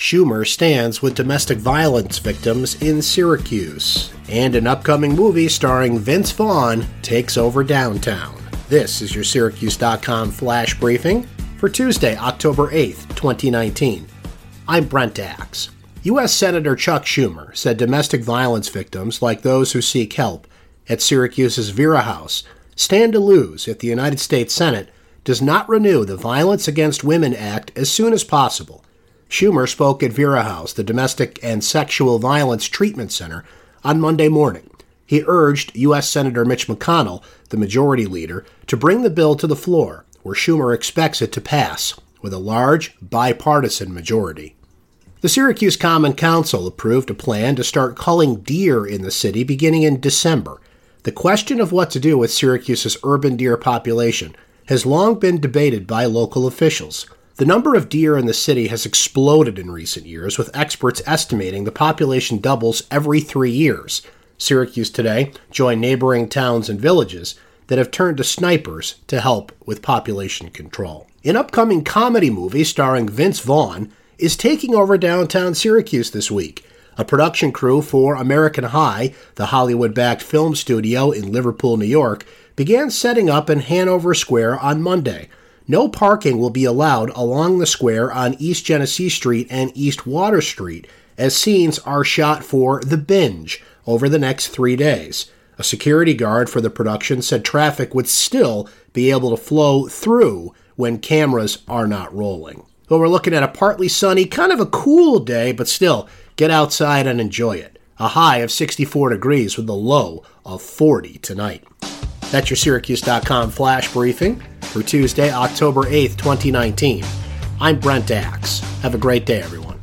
Schumer stands with domestic violence victims in Syracuse. And an upcoming movie starring Vince Vaughn takes over downtown. This is your Syracuse.com flash briefing for Tuesday, October 8th, 2019. I'm Brent Axe. U.S. Senator Chuck Schumer said domestic violence victims, like those who seek help at Syracuse's Vera House, stand to lose if the United States Senate does not renew the Violence Against Women Act as soon as possible. Schumer spoke at Vera House, the Domestic and Sexual Violence Treatment Center, on Monday morning. He urged U.S. Senator Mitch McConnell, the majority leader, to bring the bill to the floor, where Schumer expects it to pass with a large bipartisan majority. The Syracuse Common Council approved a plan to start culling deer in the city beginning in December. The question of what to do with Syracuse's urban deer population has long been debated by local officials. The number of deer in the city has exploded in recent years, with experts estimating the population doubles every three years. Syracuse today joined neighboring towns and villages that have turned to snipers to help with population control. An upcoming comedy movie starring Vince Vaughn is taking over downtown Syracuse this week. A production crew for American High, the Hollywood backed film studio in Liverpool, New York, began setting up in Hanover Square on Monday. No parking will be allowed along the square on East Genesee Street and East Water Street, as scenes are shot for The Binge over the next three days. A security guard for the production said traffic would still be able to flow through when cameras are not rolling. We're looking at a partly sunny, kind of a cool day, but still, get outside and enjoy it. A high of 64 degrees with a low of 40 tonight. That's your Syracuse.com flash briefing for Tuesday, October 8th, 2019. I'm Brent Axe. Have a great day, everyone.